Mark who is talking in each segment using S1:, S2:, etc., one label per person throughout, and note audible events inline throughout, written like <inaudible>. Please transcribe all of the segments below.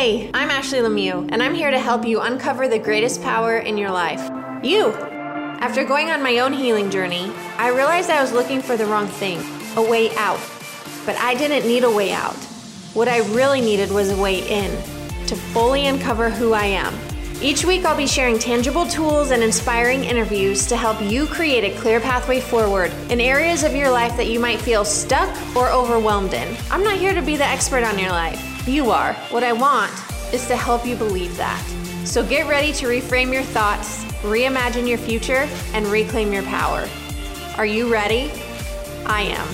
S1: Hey, I'm Ashley Lemieux, and I'm here to help you uncover the greatest power in your life you. After going on my own healing journey, I realized I was looking for the wrong thing a way out. But I didn't need a way out. What I really needed was a way in to fully uncover who I am. Each week, I'll be sharing tangible tools and inspiring interviews to help you create a clear pathway forward in areas of your life that you might feel stuck or overwhelmed in. I'm not here to be the expert on your life. You are. What I want is to help you believe that. So get ready to reframe your thoughts, reimagine your future, and reclaim your power. Are you ready? I am.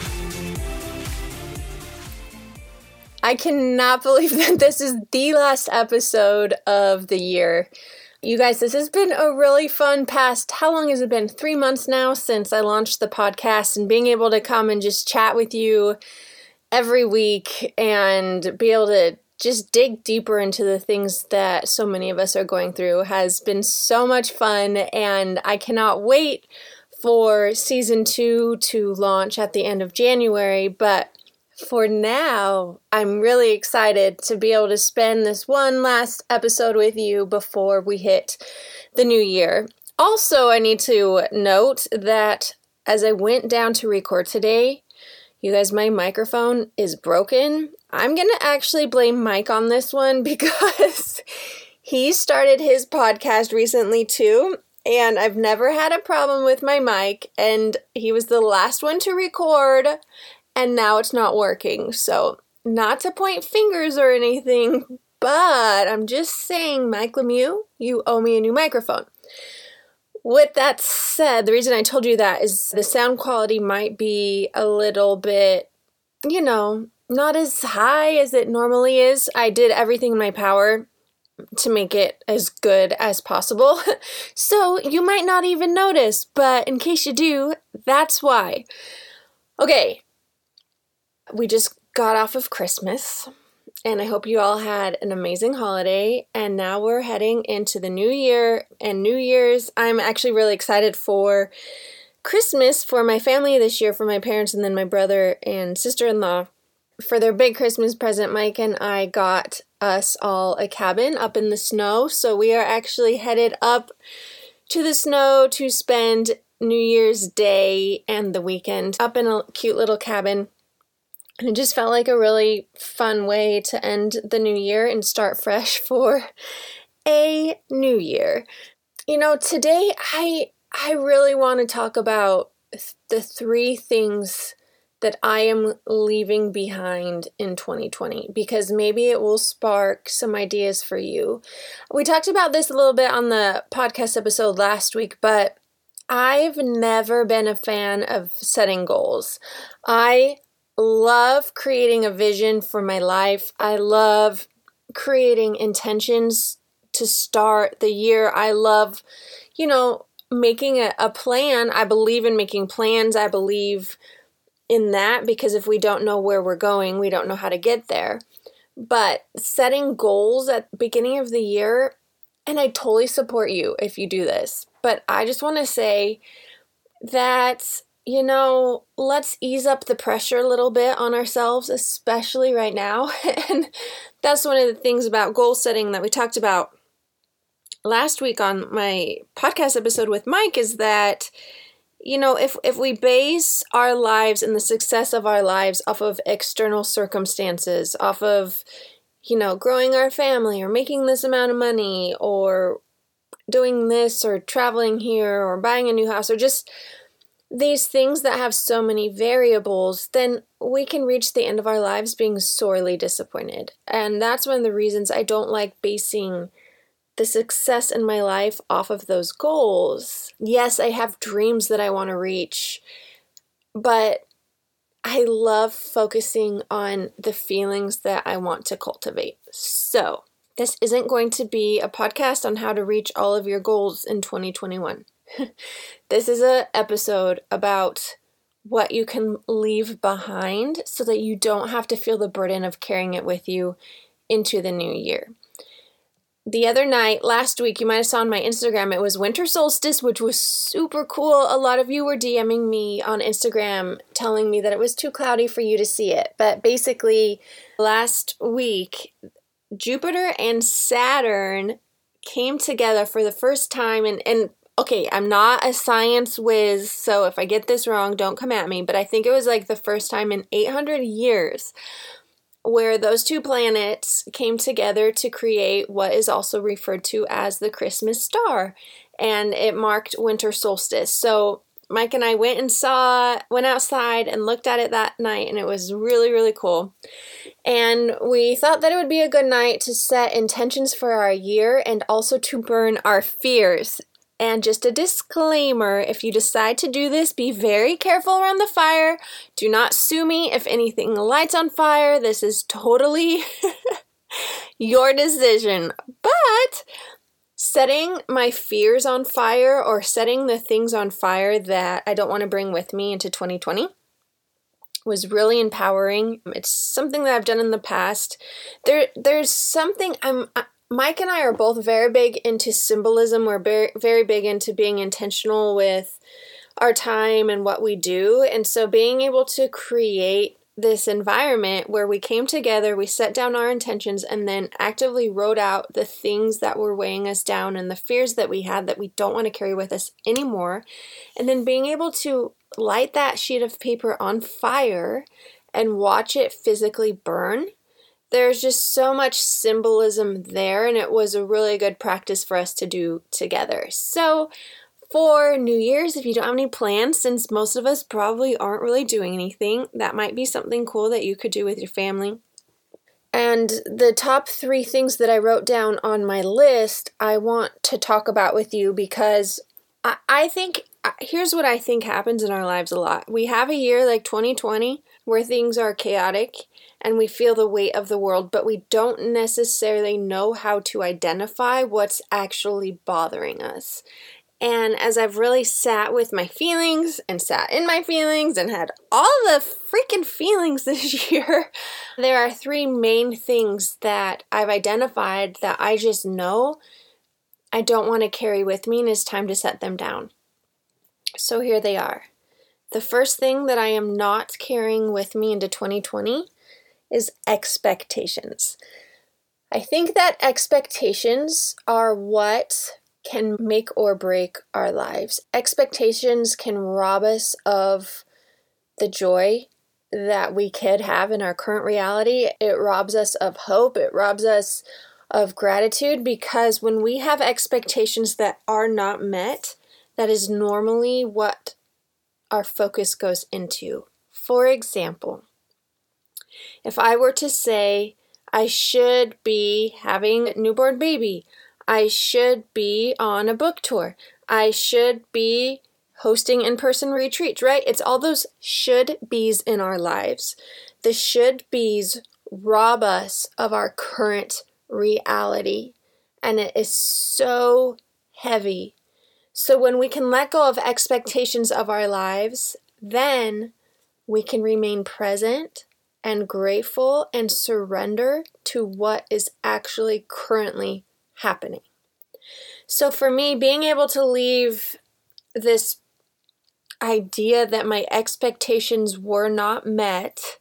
S1: I cannot <laughs> believe that this is the last episode of the year. You guys, this has been a really fun past. How long has it been? Three months now since I launched the podcast, and being able to come and just chat with you every week and be able to just dig deeper into the things that so many of us are going through has been so much fun and I cannot wait for season 2 to launch at the end of January but for now I'm really excited to be able to spend this one last episode with you before we hit the new year. Also, I need to note that as I went down to record today, you guys, my microphone is broken. I'm going to actually blame Mike on this one <laughs> because he started his podcast recently too. And I've never had a problem with my mic. And he was the last one to record. And now it's not working. So, not to point fingers or anything, but I'm just saying, Mike Lemieux, you owe me a new microphone. With that said, the reason I told you that is the sound quality might be a little bit, you know, not as high as it normally is. I did everything in my power to make it as good as possible. <laughs> so you might not even notice, but in case you do, that's why. Okay, we just got off of Christmas and I hope you all had an amazing holiday. And now we're heading into the new year and New Year's. I'm actually really excited for Christmas for my family this year, for my parents, and then my brother and sister in law. For their big Christmas present, Mike and I got us all a cabin up in the snow. So we are actually headed up to the snow to spend New Year's Day and the weekend up in a cute little cabin it just felt like a really fun way to end the new year and start fresh <laughs> for a new year. You know, today I I really want to talk about the three things that I am leaving behind in 2020 because maybe it will spark some ideas for you. We talked about this a little bit on the podcast episode last week, but I've never been a fan of setting goals. I love creating a vision for my life. I love creating intentions to start the year. I love, you know, making a, a plan. I believe in making plans. I believe in that because if we don't know where we're going, we don't know how to get there. But setting goals at the beginning of the year, and I totally support you if you do this. But I just want to say that you know, let's ease up the pressure a little bit on ourselves, especially right now. <laughs> and that's one of the things about goal setting that we talked about last week on my podcast episode with Mike is that you know, if if we base our lives and the success of our lives off of external circumstances, off of you know, growing our family or making this amount of money or doing this or traveling here or buying a new house or just these things that have so many variables, then we can reach the end of our lives being sorely disappointed. And that's one of the reasons I don't like basing the success in my life off of those goals. Yes, I have dreams that I want to reach, but I love focusing on the feelings that I want to cultivate. So, this isn't going to be a podcast on how to reach all of your goals in 2021. <laughs> this is an episode about what you can leave behind so that you don't have to feel the burden of carrying it with you into the new year the other night, last week, you might have saw on my Instagram, it was winter solstice, which was super cool. A lot of you were DMing me on Instagram telling me that it was too cloudy for you to see it. But basically, last week, Jupiter and Saturn came together for the first time. And, and okay, I'm not a science whiz, so if I get this wrong, don't come at me. But I think it was like the first time in 800 years where those two planets came together to create what is also referred to as the Christmas star. And it marked winter solstice. So Mike and I went and saw, went outside and looked at it that night, and it was really, really cool. And we thought that it would be a good night to set intentions for our year and also to burn our fears. And just a disclaimer if you decide to do this, be very careful around the fire. Do not sue me if anything lights on fire. This is totally <laughs> your decision. But setting my fears on fire or setting the things on fire that I don't want to bring with me into 2020 was really empowering. It's something that I've done in the past. There there's something I'm Mike and I are both very big into symbolism. We're very, very big into being intentional with our time and what we do. And so being able to create this environment where we came together, we set down our intentions, and then actively wrote out the things that were weighing us down and the fears that we had that we don't want to carry with us anymore. And then being able to light that sheet of paper on fire and watch it physically burn there's just so much symbolism there, and it was a really good practice for us to do together. So, for New Year's, if you don't have any plans, since most of us probably aren't really doing anything, that might be something cool that you could do with your family. And the top three things that I wrote down on my list, I want to talk about with you because I, I think here's what I think happens in our lives a lot. We have a year like 2020 where things are chaotic and we feel the weight of the world, but we don't necessarily know how to identify what's actually bothering us. And as I've really sat with my feelings and sat in my feelings and had all the freaking feelings <laughs> this year, there are three main things that I've identified that I just know I don't want to carry with me and it's time to set them down. So here they are. The first thing that I am not carrying with me into 2020 is expectations. I think that expectations are what can make or break our lives. Expectations can rob us of the joy that we could have in our current reality. It robs us of hope. It robs us of gratitude because when we have expectations that are not met, that is normally what our focus goes into. For example, if I were to say, I should be having a newborn baby, I should be on a book tour, I should be hosting in person retreats, right? It's all those should be's in our lives. The should be's rob us of our current reality, and it is so heavy. So, when we can let go of expectations of our lives, then we can remain present and grateful and surrender to what is actually currently happening. So, for me, being able to leave this idea that my expectations were not met,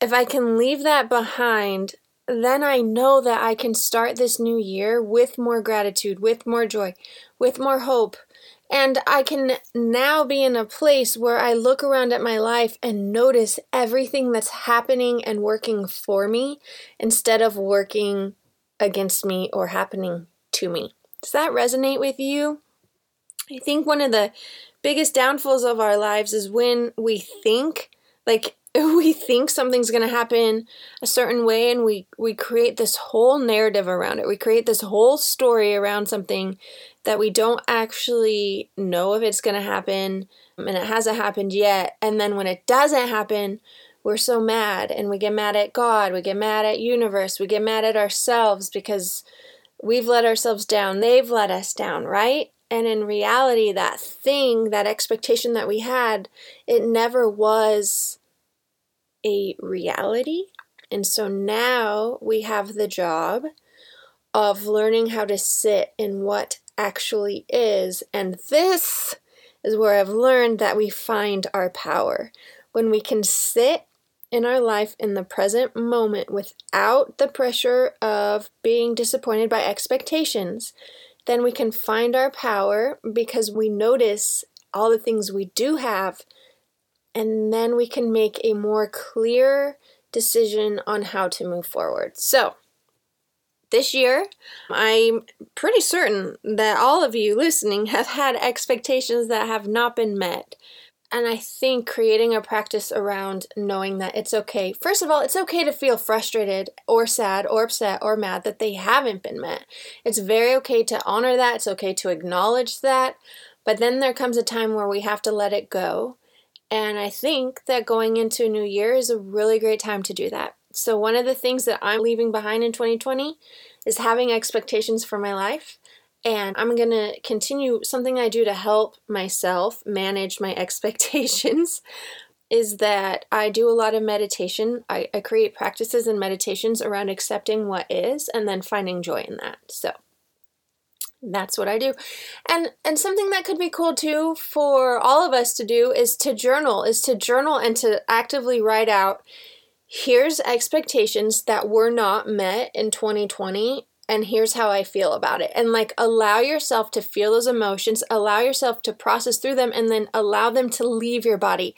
S1: if I can leave that behind, then I know that I can start this new year with more gratitude, with more joy, with more hope, And I can now be in a place where I look around at my life and notice everything that's happening and working for me instead of working against me or happening to me. Does that resonate with you? I think one of the biggest downfalls of our lives is when we think like <laughs> we think something's going to happen a certain way and we we create this whole narrative around it. We create this whole story around something that we don't actually know if it's going to happen um, and it hasn't happened yet. And then when it doesn't happen, we're so mad and we get mad at God, we get mad at universe, we get mad at ourselves because we've let ourselves down. They've let us down, right? And in reality, that thing, that expectation that we had, it never was a reality. And so now we have the job of learning how to sit in what actually is. And this is where I've learned that we find our power. When we can sit in our life in the present moment without the pressure of being disappointed by expectations, then we can find our power because we notice all the things we do have and then we can make a more clear decision on how to move forward. So, this year, I'm pretty certain that all of you listening have had expectations that have not been met. And I think creating a practice around knowing that it's okay. First of all, it's okay to feel frustrated or sad or upset or mad that they haven't been met. It's very okay to honor that. It's okay to acknowledge that. But then there comes a time where we have to let it go and I think that going into a new year is a really great time to do that. So, one of the things that I'm leaving behind in 2020 is having expectations for my life. And I'm going to continue something I do to help myself manage my <laughs> expectations is that I do a lot of meditation. I, I create practices and meditations around accepting what is and then finding joy in that. So, that's what I do. And and something that could be cool too for all of us to do is to journal, is to journal and to actively write out here's expectations that were not met in 2020 and here's how I feel about it. And like allow yourself to feel those emotions, allow yourself to process through them and then allow them to leave your body.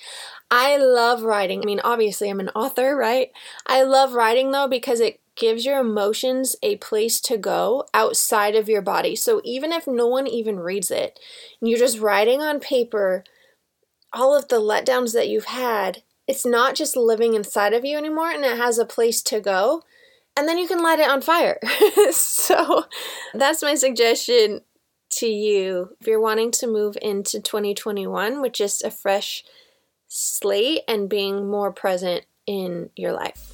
S1: I love writing. I mean, obviously I'm an author, right? I love writing though because it gives your emotions a place to go outside of your body. So even if no one even reads it, you're just writing on paper all of the letdowns that you've had, it's not just living inside of you anymore and it has a place to go. And then you can light it on fire. <laughs> so that's my suggestion to you if you're wanting to move into 2021 with just a fresh slate and being more present in your life.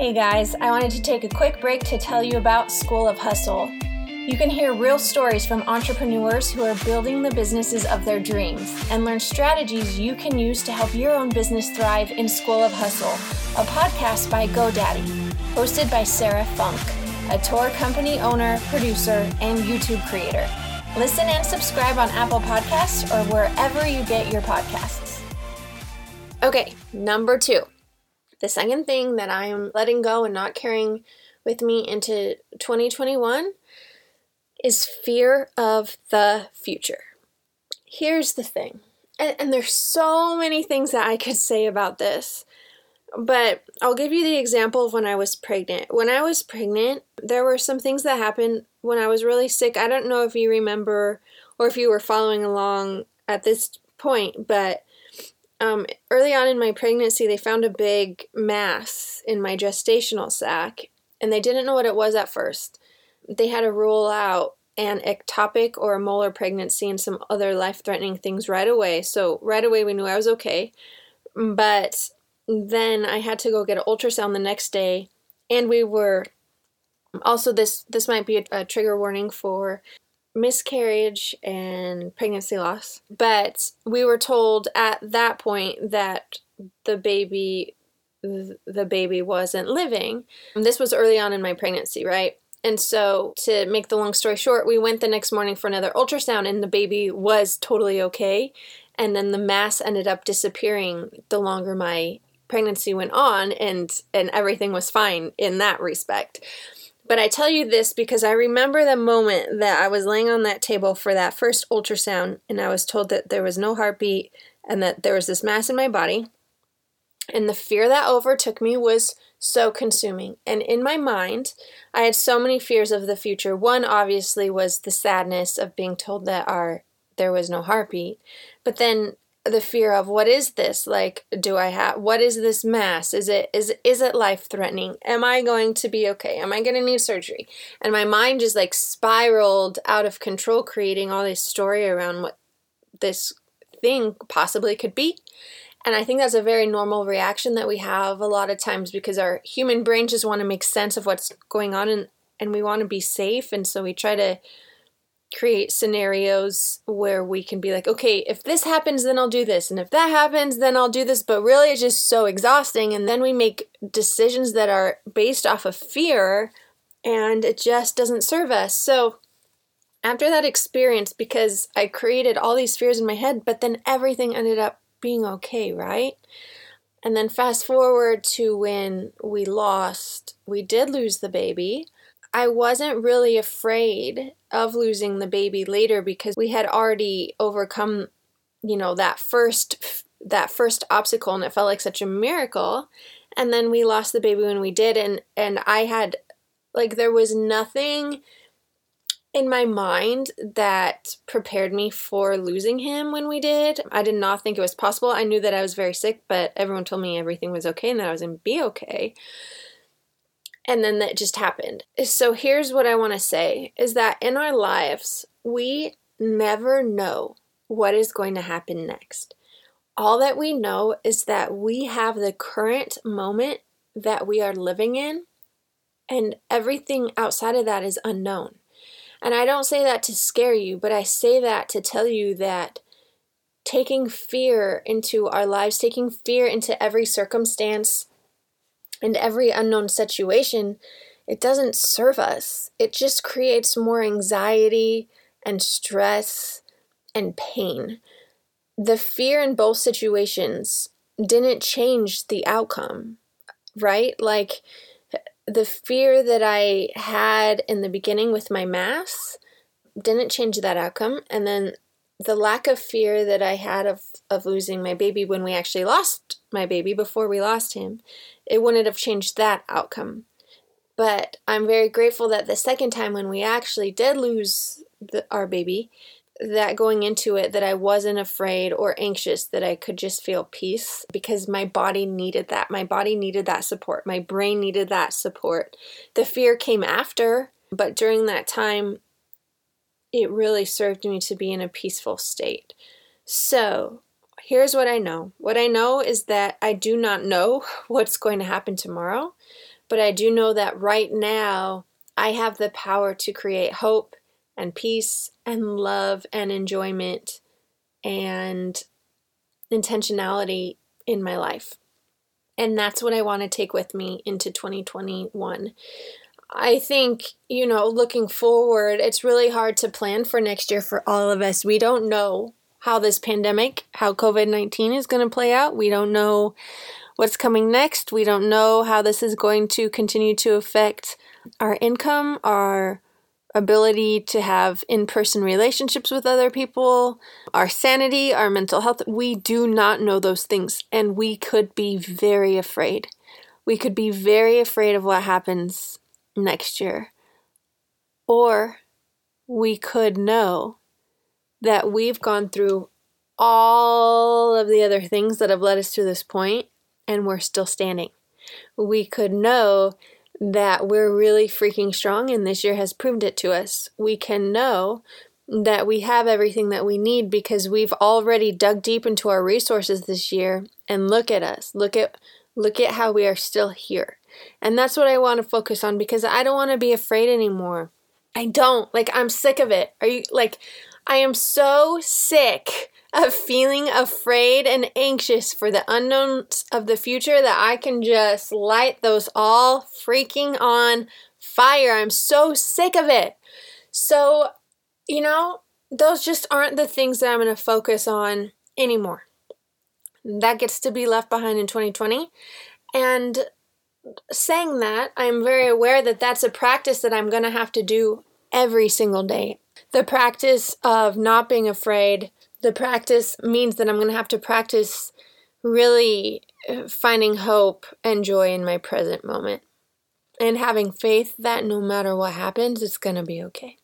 S1: Hey guys, I wanted to take a quick break to tell you about School of Hustle. You can hear real stories from entrepreneurs who are building the businesses of their dreams and learn strategies you can use to help your own business thrive in School of Hustle, a podcast by GoDaddy, hosted by Sarah Funk, a tour company owner, producer, and YouTube creator. Listen and subscribe on Apple Podcasts or wherever you get your podcasts. Okay, number two. The second thing that I'm letting go and not carrying with me into 2021 is fear of the future. Here's the thing, and, and, there's so many things that I could say about this, but I'll give you the example of when I was pregnant. When I was pregnant, there were some things that happened when I was really sick. I don't know if you remember or if you were following along at this point, but um, early on in my pregnancy, they found a big mass in my gestational sac, and they didn't know what it was at first. They had to rule out an ectopic or a molar pregnancy and some other life threatening things right away. So, right away, we knew I was okay. But then I had to go get an ultrasound the next day, and we were also this this might be a, a trigger warning for miscarriage and pregnancy loss. But we were told at that point that the baby the baby wasn't living. This was early on in my pregnancy, right? And so, to make the long story short, we went the next morning for another ultrasound, and the baby was totally okay. And then the mass ended up disappearing the longer my pregnancy went on, and and everything was fine in that respect. But I tell you this because I remember the moment that I was laying on that table for that first ultrasound, and I was told that there was no heartbeat and that there was this mass in my body. And the fear that overtook me was so consuming. And in my mind, I had so many fears of the future. One obviously was the sadness of being told that our there was no heartbeat. But then the fear of what is this? Like do I have what is this mass? Is it is is it life threatening? Am I going to be okay? Am I going to need surgery? And my mind just like spiraled out of control creating all this story around what this thing possibly could be. And I think that's a very normal reaction that we have a lot of times because our human brain just want to make sense of what's going on and, and we want to be safe. And so we try to create scenarios where we can be like, okay, if this happens, then I'll do this. And if that happens, then I'll do this. But really, it's just so exhausting. And then we make decisions that are based off of fear and it just doesn't serve us. So after that experience, because I created all these fears in my head, but then everything ended up being okay, right? And then fast forward to when we lost, we did lose the baby. I wasn't really afraid of losing the baby later because we had already overcome, you know, that first that first obstacle and it felt like such a miracle. And then we lost the baby when we did and and I had like there was nothing in my mind that prepared me for losing him when we did. I did not think it was possible. I knew that I was very sick, but everyone told me everything was okay and that I was going to be okay. And then that just happened. So here's what I want to say is that in our lives, we never know what is going to happen next. All that we know is that we have the current moment that we are living in, and everything outside of that is unknown. And I don't say that to scare you, but I say that to tell you that taking fear into our lives, taking fear into every circumstance and every unknown situation, it doesn't serve us. It just creates more anxiety and stress and pain. The fear in both situations didn't change the outcome, right? Like, the fear that I had in the beginning with my mass didn't change that outcome. And then the lack of fear that I had of, of losing my baby when we actually lost my baby before we lost him, it wouldn't have changed that outcome. But I'm very grateful that the second time when we actually did lose the, our baby, that going into it that I wasn't afraid or anxious that I could just feel peace because my body needed that. My body needed that support. My brain needed that support. The fear came after but during that time it really served me to be in a peaceful state. So here's what I know what I know is that I do not know <laughs> what's going to happen tomorrow but I do know that right now I have the power to create hope and peace and love and enjoyment and intentionality in my life. And that's what I want to take with me into 2021. I think, you know, looking forward, it's really hard to plan for next year for all of us. We don't know how this pandemic, how COVID 19 is going to play out. We don't know what's coming next. We don't know how this is going to continue to affect our income, our ability to have in person relationships with other people, our sanity, our mental health. We do not know those things, and we could be very afraid. We could be very afraid of what happens next year. Or we could know that we've gone through all of the other things that have led us to this point and we're still standing. We could know that we're really freaking strong, and this year has proved it to us. We can know that we have everything that we need because we've already dug deep into our resources this year and look at us look at look at how we are still here and that's what i want to focus on because i don't want to be afraid anymore I don't. Like, I'm sick of it. Are you like, I am so sick of feeling afraid and anxious for the unknowns of the future that I can just light those all freaking on fire. I'm so sick of it. So, you know, those just aren't the things that I'm going to focus on anymore. That gets to be left behind in 2020. And saying that, I'm very aware that that's a practice that I'm going to have to do every single day. The practice of not being afraid, the practice means that I'm going to have to practice really uh, finding hope and joy in my present moment and having faith that no matter what happens, it's going to be okay.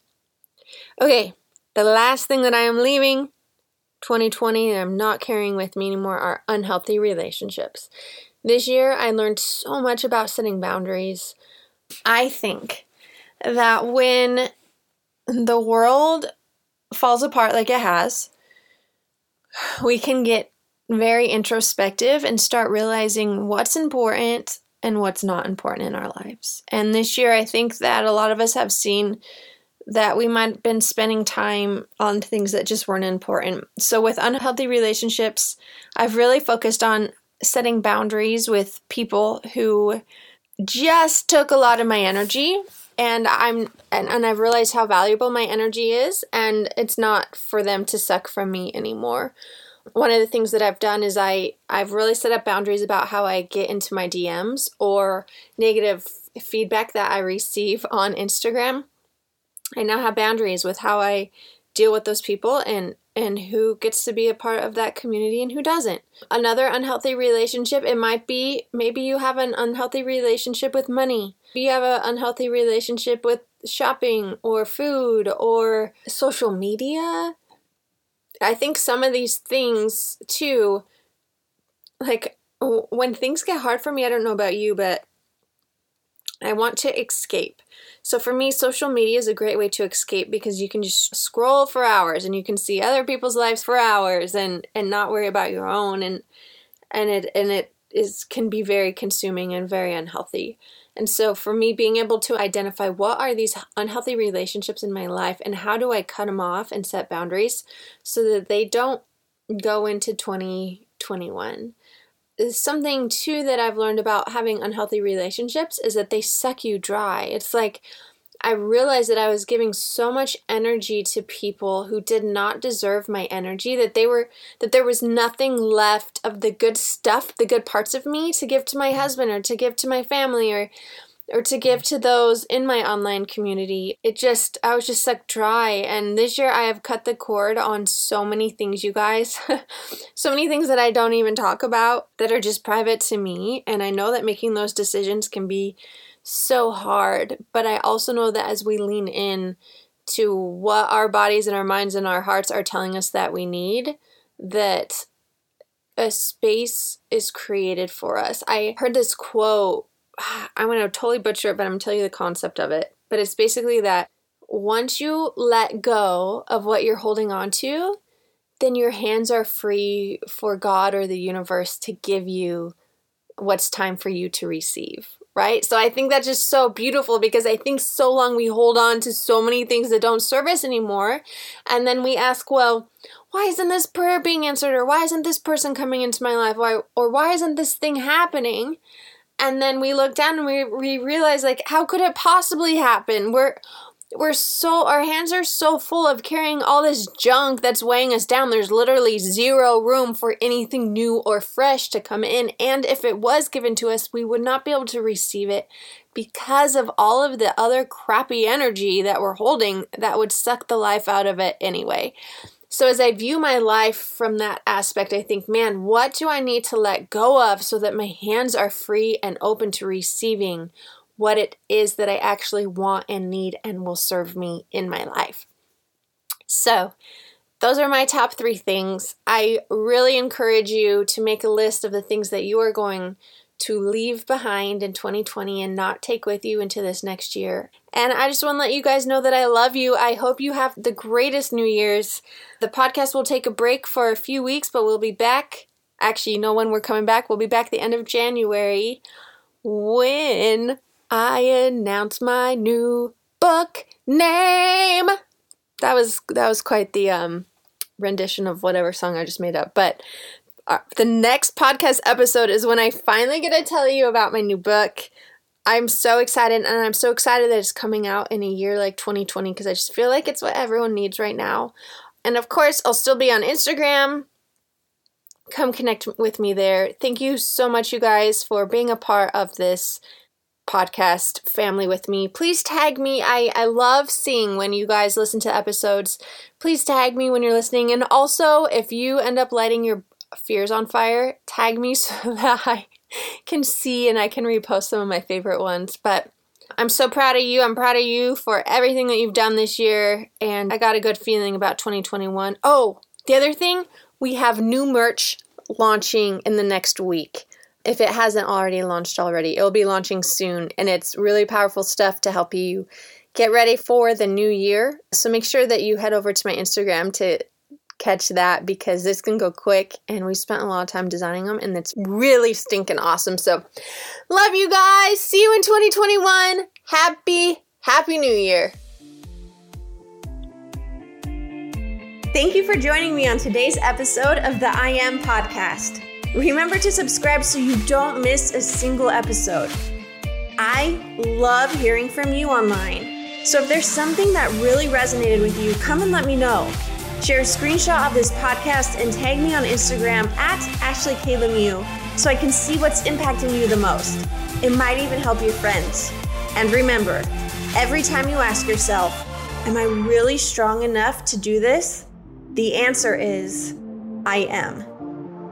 S1: Okay, the last thing that I am leaving 2020 and I'm not carrying with me anymore are unhealthy relationships. This year, I learned so much about setting boundaries. I think that when the world falls apart like it has, we can get very introspective and start realizing what's important and what's not important in our lives. And this year, I think that a lot of us have seen that we might have been spending time on things that just weren't important. So, with unhealthy relationships, I've really focused on setting boundaries with people who just took a lot of my energy and I'm and, and I've realized how valuable my energy is and it's not for them to suck from me anymore. One of the things that I've done is I I've really set up boundaries about how I get into my DMs or negative feedback that I receive on Instagram. I now have boundaries with how I deal with those people and and who gets to be a part of that community and who doesn't. Another unhealthy relationship, it might be maybe you have an unhealthy relationship with money. You have an unhealthy relationship with shopping or food or social media. I think some of these things too, like when things get hard for me, I don't know about you, but I want to escape. So for me, social media is a great way to escape because you can just scroll for hours and you can see other people's lives for hours and and not worry about your own and and it and it is can be very consuming and very unhealthy. And so for me being able to identify what are these unhealthy relationships in my life and how do I cut them off and set boundaries so that they don't go into 2021 something too that I've learned about having unhealthy relationships is that they suck you dry. It's like I realized that I was giving so much energy to people who did not deserve my energy that they were that there was nothing left of the good stuff, the good parts of me to give to my husband or to give to my family or or to give to those in my online community. It just, I was just sucked dry. And this year I have cut the cord on so many things, you guys. <laughs> so many things that I don't even talk about that are just private to me. And I know that making those decisions can be so hard. But I also know that as we lean in to what our bodies and our minds and our hearts are telling us that we need, that a space is created for us. I heard this quote <sighs> I'm going to totally butcher it, but I'm going to tell you the concept of it. But it's basically that once you let go of what you're holding on to, then your hands are free for God or the universe to give you what's time for you to receive, right? So I think that's just so beautiful because I think so long we hold on to so many things that don't serve us anymore. And then we ask, well, why isn't this prayer being answered? Or why isn't this person coming into my life? Why, or why isn't this thing happening? and then we look down and we, we realize like how could it possibly happen we're we're so our hands are so full of carrying all this junk that's weighing us down. There's literally zero room for anything new or fresh to come in. And if it was given to us we would not be able to receive it because of all of the other crappy energy that we're holding that would suck the life out of it anyway. So, as I view my life from that aspect, I think, man, what do I need to let go of so that my hands are free and open to receiving what it is that I actually want and need and will serve me in my life? So, those are my top three things. I really encourage you to make a list of the things that you are going to leave behind in 2020 and not take with you into this next year. And I just want to let you guys know that I love you. I hope you have the greatest New Year's. The podcast will take a break for a few weeks, but we'll be back. Actually, you know when we're coming back? We'll be back the end of January when I announce my new book name. That was that was quite the um rendition of whatever song I just made up. But uh, the next podcast episode is when I finally get to tell you about my new book. I'm so excited, and I'm so excited that it's coming out in a year like 2020 because I just feel like it's what everyone needs right now. And of course, I'll still be on Instagram. Come connect with me there. Thank you so much, you guys, for being a part of this podcast family with me. Please tag me. I, I love seeing when you guys listen to episodes. Please tag me when you're listening. And also, if you end up lighting your fears on fire, tag me <laughs> so that I can see and I can repost some of my favorite ones. But I'm so proud of you. I'm proud of you for everything that you've done this year. And I got a good feeling about 2021. Oh, the other thing, we have new merch launching in the next week if it hasn't already launched already. It'll be launching soon, and it's really powerful stuff to help you get ready for the new year. So make sure that you head over to my Instagram to catch that because this can go quick and we spent a lot of time designing them and it's really stinking awesome. So love you guys. See you in 2021. Happy, happy new year. Thank you for joining me on today's episode of the I Am podcast. Remember to subscribe so you don't miss a single episode. I love hearing from you online. So if there's something that really resonated with you, come and let me know. Share a screenshot of this podcast and tag me on Instagram at Ashley K. Lemieux so I can see what's impacting you the most. It might even help your friends. And remember, every time you ask yourself, Am I really strong enough to do this? The answer is I am.